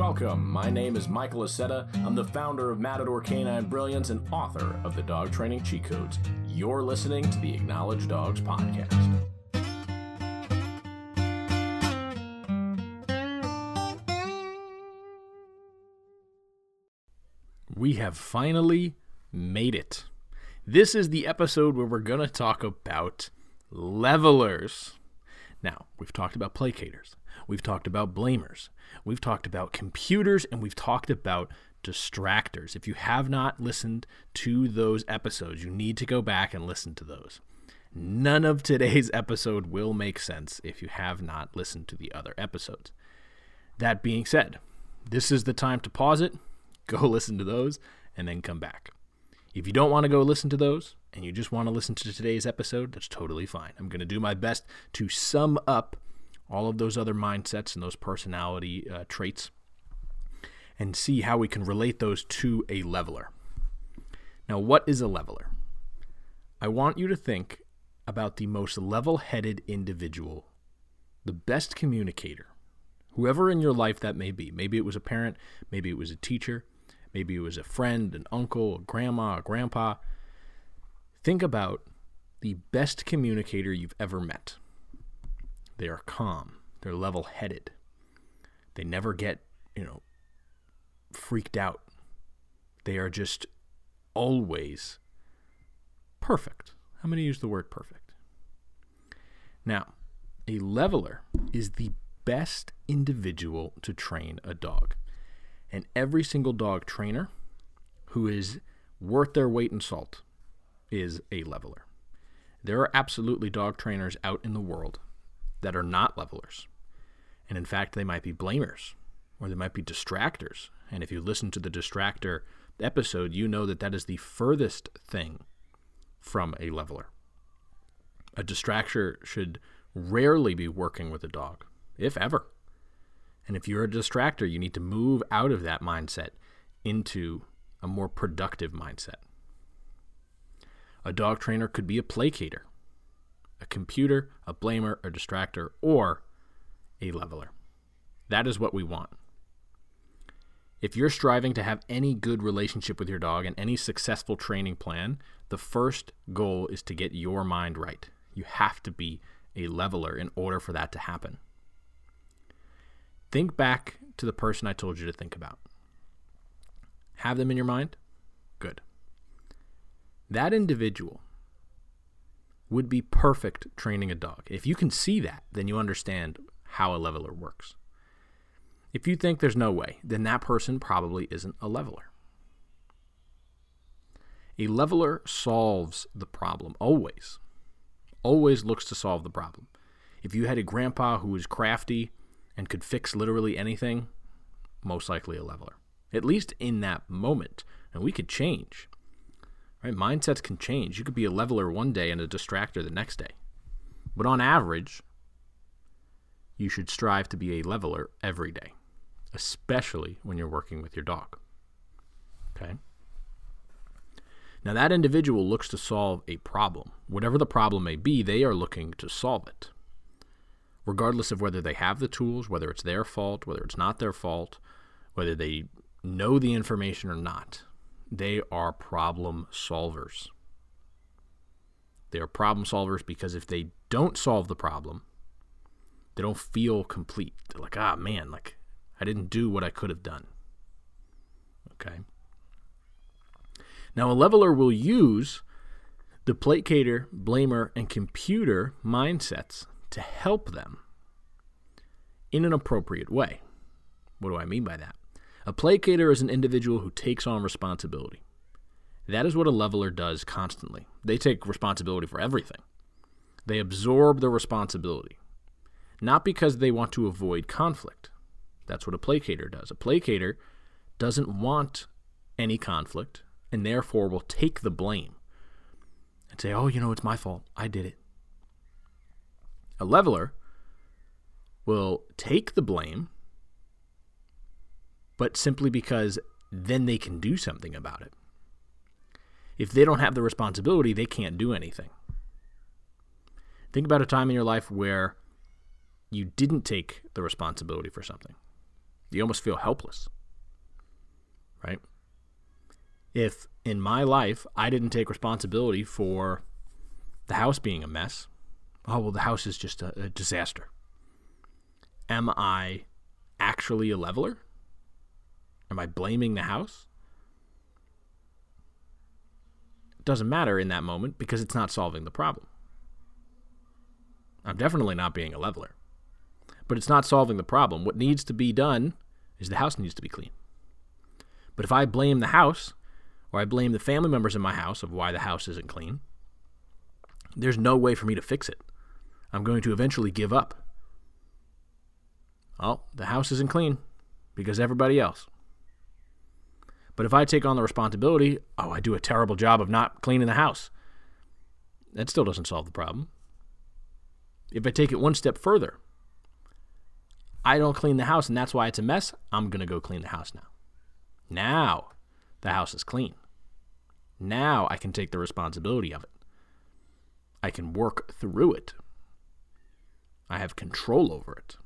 Welcome. My name is Michael Acetta. I'm the founder of Matador Canine Brilliance and author of the Dog Training Cheat Codes. You're listening to the Acknowledge Dogs podcast. We have finally made it. This is the episode where we're going to talk about levelers. Now, we've talked about placaters, we've talked about blamers, we've talked about computers, and we've talked about distractors. If you have not listened to those episodes, you need to go back and listen to those. None of today's episode will make sense if you have not listened to the other episodes. That being said, this is the time to pause it, go listen to those, and then come back. If you don't want to go listen to those and you just want to listen to today's episode, that's totally fine. I'm going to do my best to sum up all of those other mindsets and those personality uh, traits and see how we can relate those to a leveler. Now, what is a leveler? I want you to think about the most level headed individual, the best communicator, whoever in your life that may be. Maybe it was a parent, maybe it was a teacher, Maybe it was a friend, an uncle, a grandma, a grandpa. Think about the best communicator you've ever met. They are calm, they're level headed. They never get, you know, freaked out. They are just always perfect. I'm going to use the word perfect? Now, a leveler is the best individual to train a dog. And every single dog trainer who is worth their weight in salt is a leveler. There are absolutely dog trainers out in the world that are not levelers. And in fact, they might be blamers or they might be distractors. And if you listen to the distractor episode, you know that that is the furthest thing from a leveler. A distractor should rarely be working with a dog, if ever. And if you're a distractor, you need to move out of that mindset into a more productive mindset. A dog trainer could be a placater, a computer, a blamer, a distractor, or a leveler. That is what we want. If you're striving to have any good relationship with your dog and any successful training plan, the first goal is to get your mind right. You have to be a leveler in order for that to happen. Think back to the person I told you to think about. Have them in your mind? Good. That individual would be perfect training a dog. If you can see that, then you understand how a leveler works. If you think there's no way, then that person probably isn't a leveler. A leveler solves the problem always. Always looks to solve the problem. If you had a grandpa who was crafty and could fix literally anything, most likely a leveler. At least in that moment. And we could change. Right? Mindsets can change. You could be a leveler one day and a distractor the next day. But on average, you should strive to be a leveler every day, especially when you're working with your dog. Okay? Now, that individual looks to solve a problem. Whatever the problem may be, they are looking to solve it regardless of whether they have the tools, whether it's their fault, whether it's not their fault, whether they know the information or not. They are problem solvers. They are problem solvers because if they don't solve the problem, they don't feel complete. They're like, ah, man, like I didn't do what I could have done. Okay. Now, a leveler will use the placater, blamer, and computer mindsets to help them in an appropriate way. What do I mean by that? A placater is an individual who takes on responsibility. That is what a leveler does constantly. They take responsibility for everything. They absorb the responsibility, not because they want to avoid conflict. That's what a placater does. A placater doesn't want any conflict and therefore will take the blame and say, oh, you know, it's my fault. I did it. A leveler will take the blame, but simply because then they can do something about it. If they don't have the responsibility, they can't do anything. Think about a time in your life where you didn't take the responsibility for something. You almost feel helpless. Right? If in my life I didn't take responsibility for the house being a mess, oh, well, the house is just a, a disaster. Am I actually a leveler? Am I blaming the house? It doesn't matter in that moment because it's not solving the problem. I'm definitely not being a leveler. But it's not solving the problem. What needs to be done is the house needs to be clean. But if I blame the house, or I blame the family members in my house of why the house isn't clean, there's no way for me to fix it. I'm going to eventually give up. Oh, the house isn't clean because everybody else. But if I take on the responsibility, oh, I do a terrible job of not cleaning the house. That still doesn't solve the problem. If I take it one step further, I don't clean the house and that's why it's a mess. I'm going to go clean the house now. Now the house is clean. Now I can take the responsibility of it. I can work through it. I have control over it.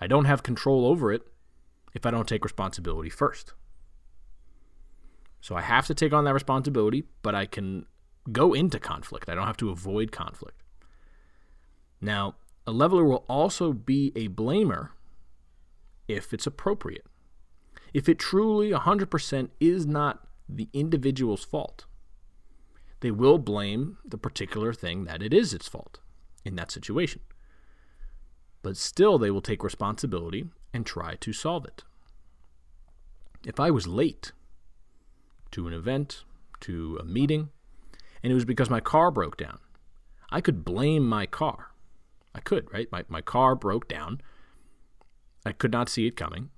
I don't have control over it if I don't take responsibility first. So I have to take on that responsibility, but I can go into conflict. I don't have to avoid conflict. Now, a leveler will also be a blamer if it's appropriate. If it truly 100% is not the individual's fault, they will blame the particular thing that it is its fault in that situation. But still, they will take responsibility and try to solve it. If I was late to an event, to a meeting, and it was because my car broke down, I could blame my car. I could, right? My, my car broke down. I could not see it coming,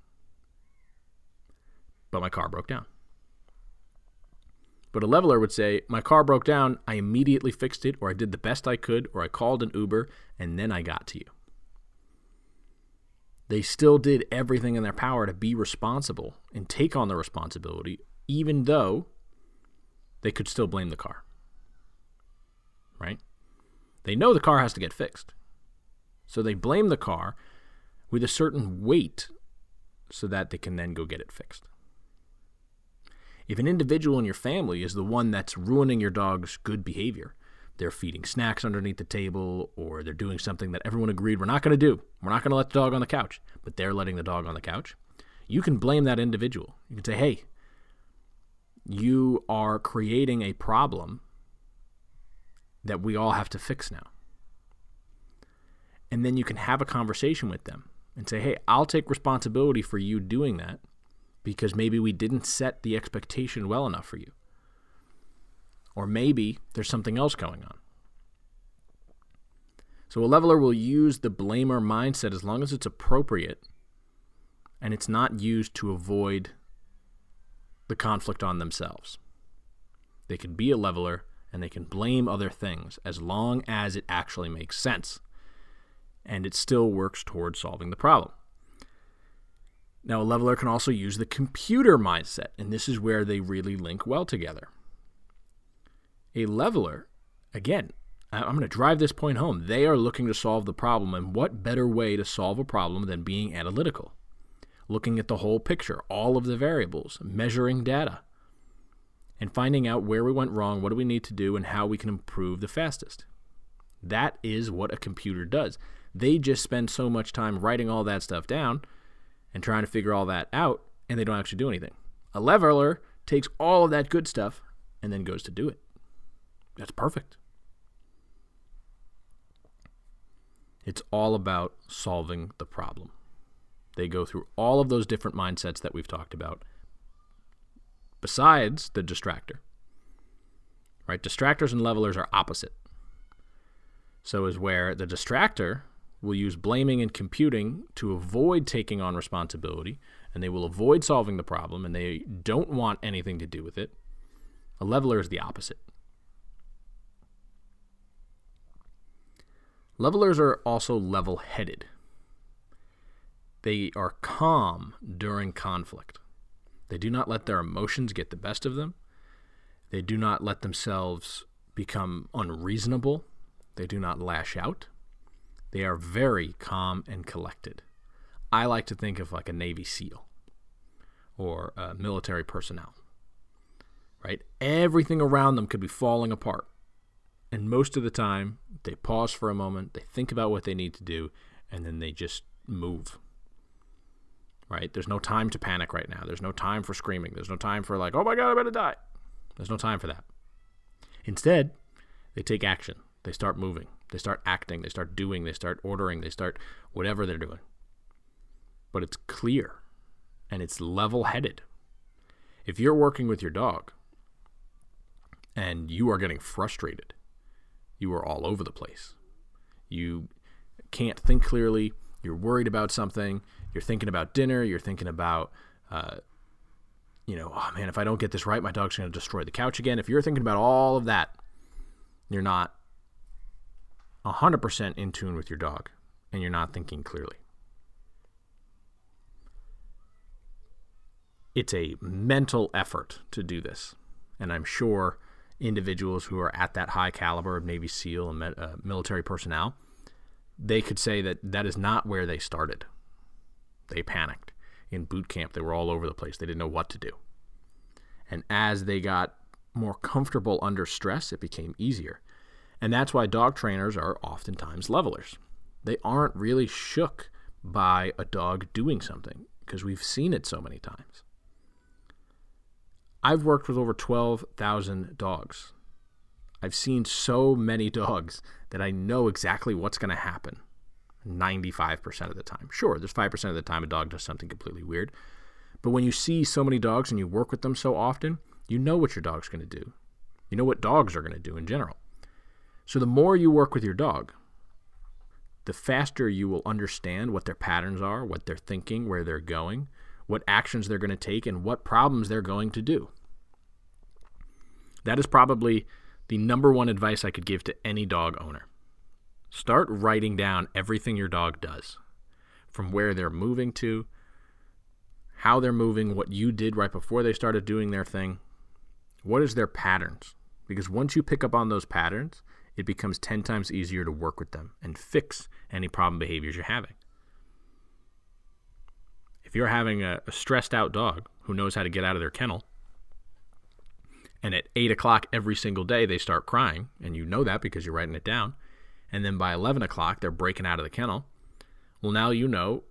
but my car broke down. But a leveler would say, My car broke down. I immediately fixed it, or I did the best I could, or I called an Uber, and then I got to you. They still did everything in their power to be responsible and take on the responsibility, even though they could still blame the car. Right? They know the car has to get fixed. So they blame the car with a certain weight so that they can then go get it fixed. If an individual in your family is the one that's ruining your dog's good behavior, they're feeding snacks underneath the table, or they're doing something that everyone agreed we're not going to do. We're not going to let the dog on the couch, but they're letting the dog on the couch. You can blame that individual. You can say, hey, you are creating a problem that we all have to fix now and then you can have a conversation with them and say, hey, I'll take responsibility for you doing that because maybe we didn't set the expectation well enough for you. Or maybe there's something else going on. So a leveler will use the blamer mindset as long as it's appropriate and it's not used to avoid the conflict on themselves. They can be a leveler and they can blame other things as long as it actually makes sense and it still works towards solving the problem. Now, a leveler can also use the computer mindset, and this is where they really link well together. A leveler, again, I'm going to drive this point home. They are looking to solve the problem, and what better way to solve a problem than being analytical? Looking at the whole picture, all of the variables, measuring data, and finding out where we went wrong, what do we need to do, and how we can improve the fastest. That is what a computer does. They just spend so much time writing all that stuff down and trying to figure all that out, and they don't actually do anything. A leveler takes all of that good stuff and then goes to do it. That's perfect. It's all about solving the problem. They go through all of those different mindsets that we've talked about, besides the distractor. Right? Distractors and levelers are opposite. So is where the distractor will use blaming and computing to avoid taking on responsibility, and they will avoid solving the problem, and they don't want anything to do with it. A leveler is the opposite. Levelers are also level headed. They are calm during conflict. They do not let their emotions get the best of them. They do not let themselves become unreasonable. They do not lash out. They are very calm and collected. I like to think of like a Navy SEAL or uh, military personnel, right? Everything around them could be falling apart. And most of the time, they pause for a moment, they think about what they need to do, and then they just move. Right? There's no time to panic right now. There's no time for screaming. There's no time for, like, oh my God, I'm going to die. There's no time for that. Instead, they take action. They start moving. They start acting. They start doing. They start ordering. They start whatever they're doing. But it's clear and it's level headed. If you're working with your dog and you are getting frustrated, you are all over the place. You can't think clearly. You're worried about something. You're thinking about dinner. You're thinking about, uh, you know, oh man, if I don't get this right, my dog's going to destroy the couch again. If you're thinking about all of that, you're not 100% in tune with your dog and you're not thinking clearly. It's a mental effort to do this. And I'm sure individuals who are at that high caliber of Navy SEAL and uh, military personnel, they could say that that is not where they started. They panicked. In boot camp, they were all over the place. They didn't know what to do. And as they got more comfortable under stress, it became easier. And that's why dog trainers are oftentimes levelers. They aren't really shook by a dog doing something because we've seen it so many times. I've worked with over 12,000 dogs. I've seen so many dogs that I know exactly what's going to happen 95% of the time. Sure, there's 5% of the time a dog does something completely weird. But when you see so many dogs and you work with them so often, you know what your dog's going to do. You know what dogs are going to do in general. So the more you work with your dog, the faster you will understand what their patterns are, what they're thinking, where they're going, what actions they're going to take, and what problems they're going to do. That is probably the number one advice I could give to any dog owner. Start writing down everything your dog does from where they're moving to, how they're moving, what you did right before they started doing their thing. What is their patterns? Because once you pick up on those patterns, it becomes 10 times easier to work with them and fix any problem behaviors you're having. If you're having a, a stressed out dog who knows how to get out of their kennel, and at 8 o'clock every single day they start crying, and you know that because you're writing it down, and then by 11 o'clock they're breaking out of the kennel, well, now you know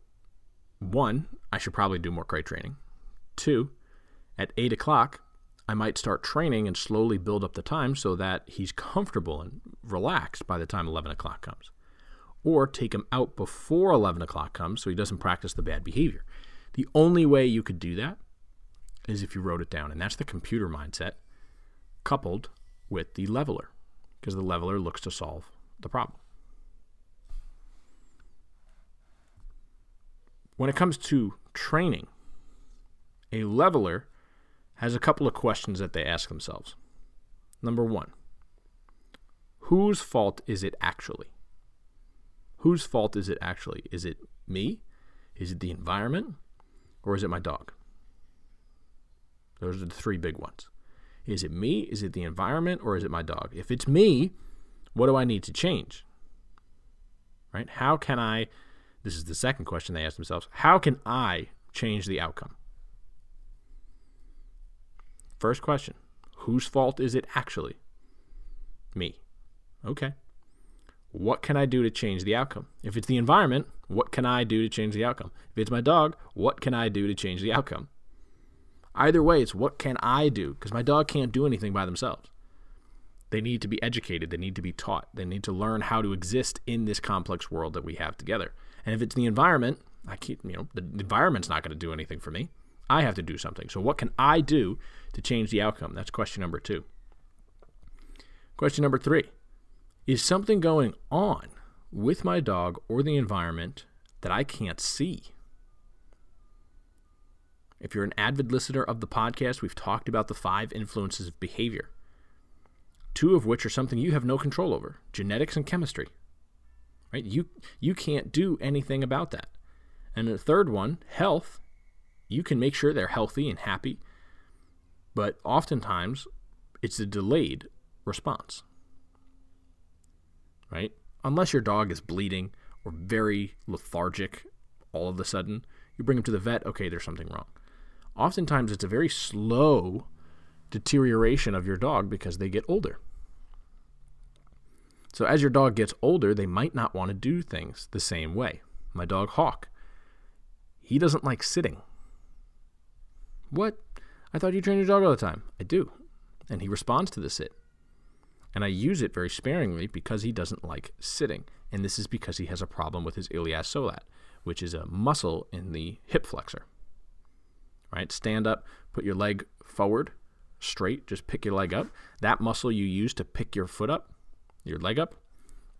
one, I should probably do more crate training. Two, at 8 o'clock, I might start training and slowly build up the time so that he's comfortable and relaxed by the time 11 o'clock comes. Or take him out before 11 o'clock comes so he doesn't practice the bad behavior. The only way you could do that is if you wrote it down, and that's the computer mindset coupled with the leveler, because the leveler looks to solve the problem. When it comes to training, a leveler has a couple of questions that they ask themselves. Number one, whose fault is it actually? Whose fault is it actually? Is it me? Is it the environment? or is it my dog? Those are the three big ones. Is it me? Is it the environment? Or is it my dog? If it's me, what do I need to change? Right? How can I? This is the second question they ask themselves. How can I change the outcome? First question Whose fault is it actually? Me. Okay. What can I do to change the outcome? If it's the environment, what can I do to change the outcome? If it's my dog, what can I do to change the outcome? Either way, it's what can I do? Because my dog can't do anything by themselves. They need to be educated. They need to be taught. They need to learn how to exist in this complex world that we have together. And if it's the environment, I keep, you know, the environment's not going to do anything for me. I have to do something. So, what can I do to change the outcome? That's question number two. Question number three is something going on with my dog or the environment that I can't see? If you're an avid listener of the podcast, we've talked about the five influences of behavior, two of which are something you have no control over genetics and chemistry. Right? You, you can't do anything about that. And the third one, health, you can make sure they're healthy and happy, but oftentimes it's a delayed response right? Unless your dog is bleeding or very lethargic all of a sudden. You bring him to the vet, okay, there's something wrong. Oftentimes, it's a very slow deterioration of your dog because they get older. So, as your dog gets older, they might not want to do things the same way. My dog Hawk, he doesn't like sitting. What? I thought you train your dog all the time. I do. And he responds to the sit. And I use it very sparingly because he doesn't like sitting. And this is because he has a problem with his iliopsoas, which is a muscle in the hip flexor. Right? Stand up, put your leg forward, straight, just pick your leg up. That muscle you use to pick your foot up, your leg up,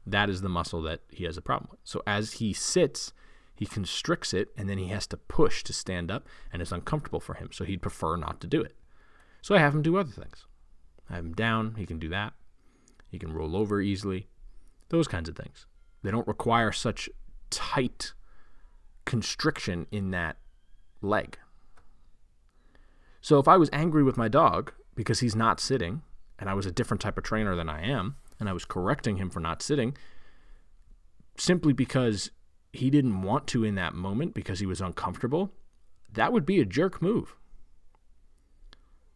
that is the muscle that he has a problem with. So as he sits, he constricts it and then he has to push to stand up and it's uncomfortable for him. So he'd prefer not to do it. So I have him do other things. I have him down, he can do that. He can roll over easily. Those kinds of things. They don't require such tight constriction in that leg. So if I was angry with my dog because he's not sitting and I was a different type of trainer than I am and I was correcting him for not sitting simply because he didn't want to in that moment because he was uncomfortable, that would be a jerk move.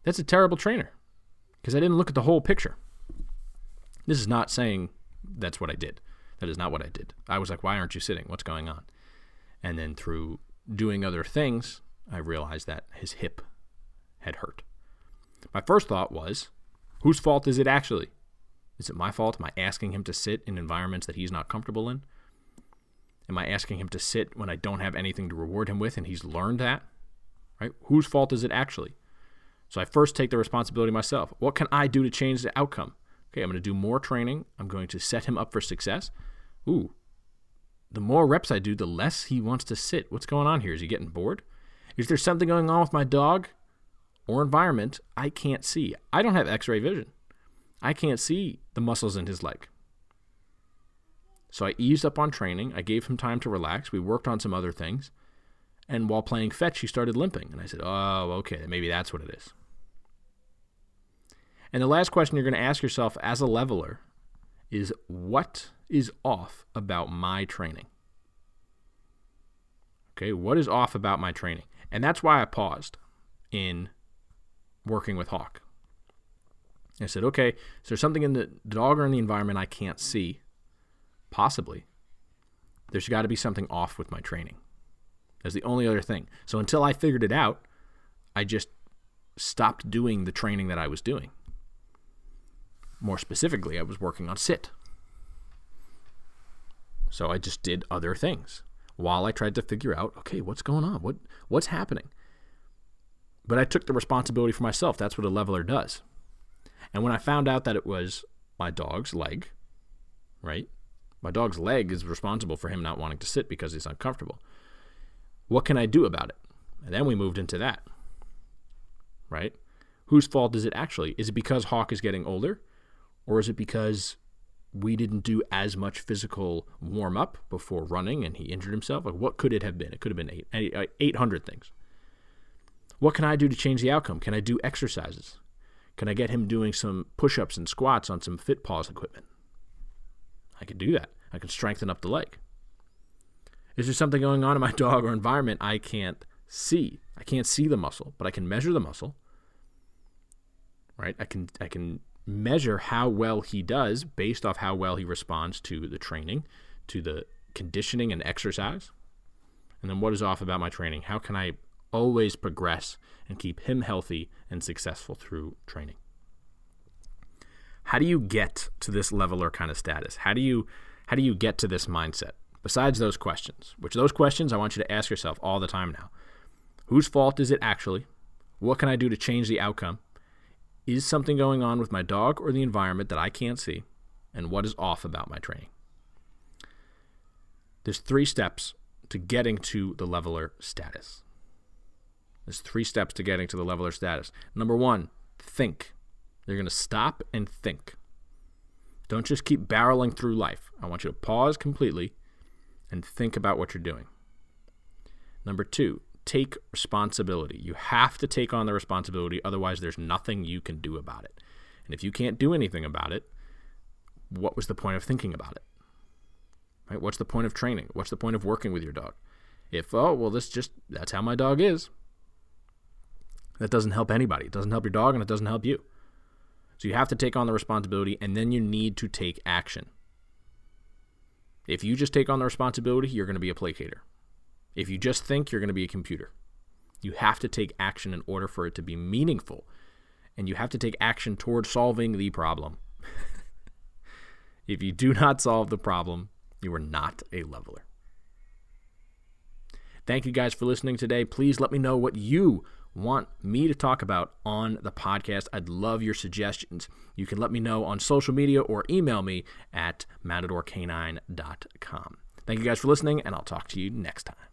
That's a terrible trainer because I didn't look at the whole picture. This is not saying that's what I did. That is not what I did. I was like, why aren't you sitting? What's going on? And then through doing other things, I realized that his hip had hurt. My first thought was, whose fault is it actually? Is it my fault? Am I asking him to sit in environments that he's not comfortable in? Am I asking him to sit when I don't have anything to reward him with and he's learned that? Right? Whose fault is it actually? So I first take the responsibility myself. What can I do to change the outcome? Okay, I'm going to do more training. I'm going to set him up for success. Ooh, the more reps I do, the less he wants to sit. What's going on here? Is he getting bored? Is there something going on with my dog or environment I can't see? I don't have x ray vision. I can't see the muscles in his leg. So I eased up on training. I gave him time to relax. We worked on some other things. And while playing fetch, he started limping. And I said, oh, okay, maybe that's what it is. And the last question you're going to ask yourself as a leveler is what is off about my training? Okay, what is off about my training? And that's why I paused in working with Hawk. I said, okay, is there something in the dog or in the environment I can't see? Possibly. There's got to be something off with my training. That's the only other thing. So until I figured it out, I just stopped doing the training that I was doing. More specifically, I was working on sit. So I just did other things while I tried to figure out, okay, what's going on? What what's happening? But I took the responsibility for myself. That's what a leveler does. And when I found out that it was my dog's leg, right? My dog's leg is responsible for him not wanting to sit because he's uncomfortable. What can I do about it? And then we moved into that. Right? Whose fault is it actually? Is it because Hawk is getting older? Or is it because we didn't do as much physical warm up before running and he injured himself? Like, what could it have been? It could have been eight, 800 things. What can I do to change the outcome? Can I do exercises? Can I get him doing some push ups and squats on some FitPaws equipment? I can do that. I can strengthen up the leg. Is there something going on in my dog or environment I can't see? I can't see the muscle, but I can measure the muscle. Right? I can I can measure how well he does based off how well he responds to the training, to the conditioning and exercise. And then what is off about my training? How can I always progress and keep him healthy and successful through training? How do you get to this leveler kind of status? How do you how do you get to this mindset? Besides those questions, which those questions I want you to ask yourself all the time now. Whose fault is it actually? What can I do to change the outcome? Is something going on with my dog or the environment that I can't see? And what is off about my training? There's three steps to getting to the leveler status. There's three steps to getting to the leveler status. Number one, think. You're going to stop and think. Don't just keep barreling through life. I want you to pause completely and think about what you're doing. Number two, take responsibility. You have to take on the responsibility, otherwise, there's nothing you can do about it. And if you can't do anything about it, what was the point of thinking about it? Right? What's the point of training? What's the point of working with your dog? If, oh, well, this just, that's how my dog is. That doesn't help anybody. It doesn't help your dog and it doesn't help you. So you have to take on the responsibility and then you need to take action. If you just take on the responsibility, you're going to be a placater. If you just think, you're going to be a computer. You have to take action in order for it to be meaningful. And you have to take action toward solving the problem. if you do not solve the problem, you are not a leveler. Thank you guys for listening today. Please let me know what you want me to talk about on the podcast. I'd love your suggestions. You can let me know on social media or email me at matadorcanine.com. Thank you guys for listening, and I'll talk to you next time.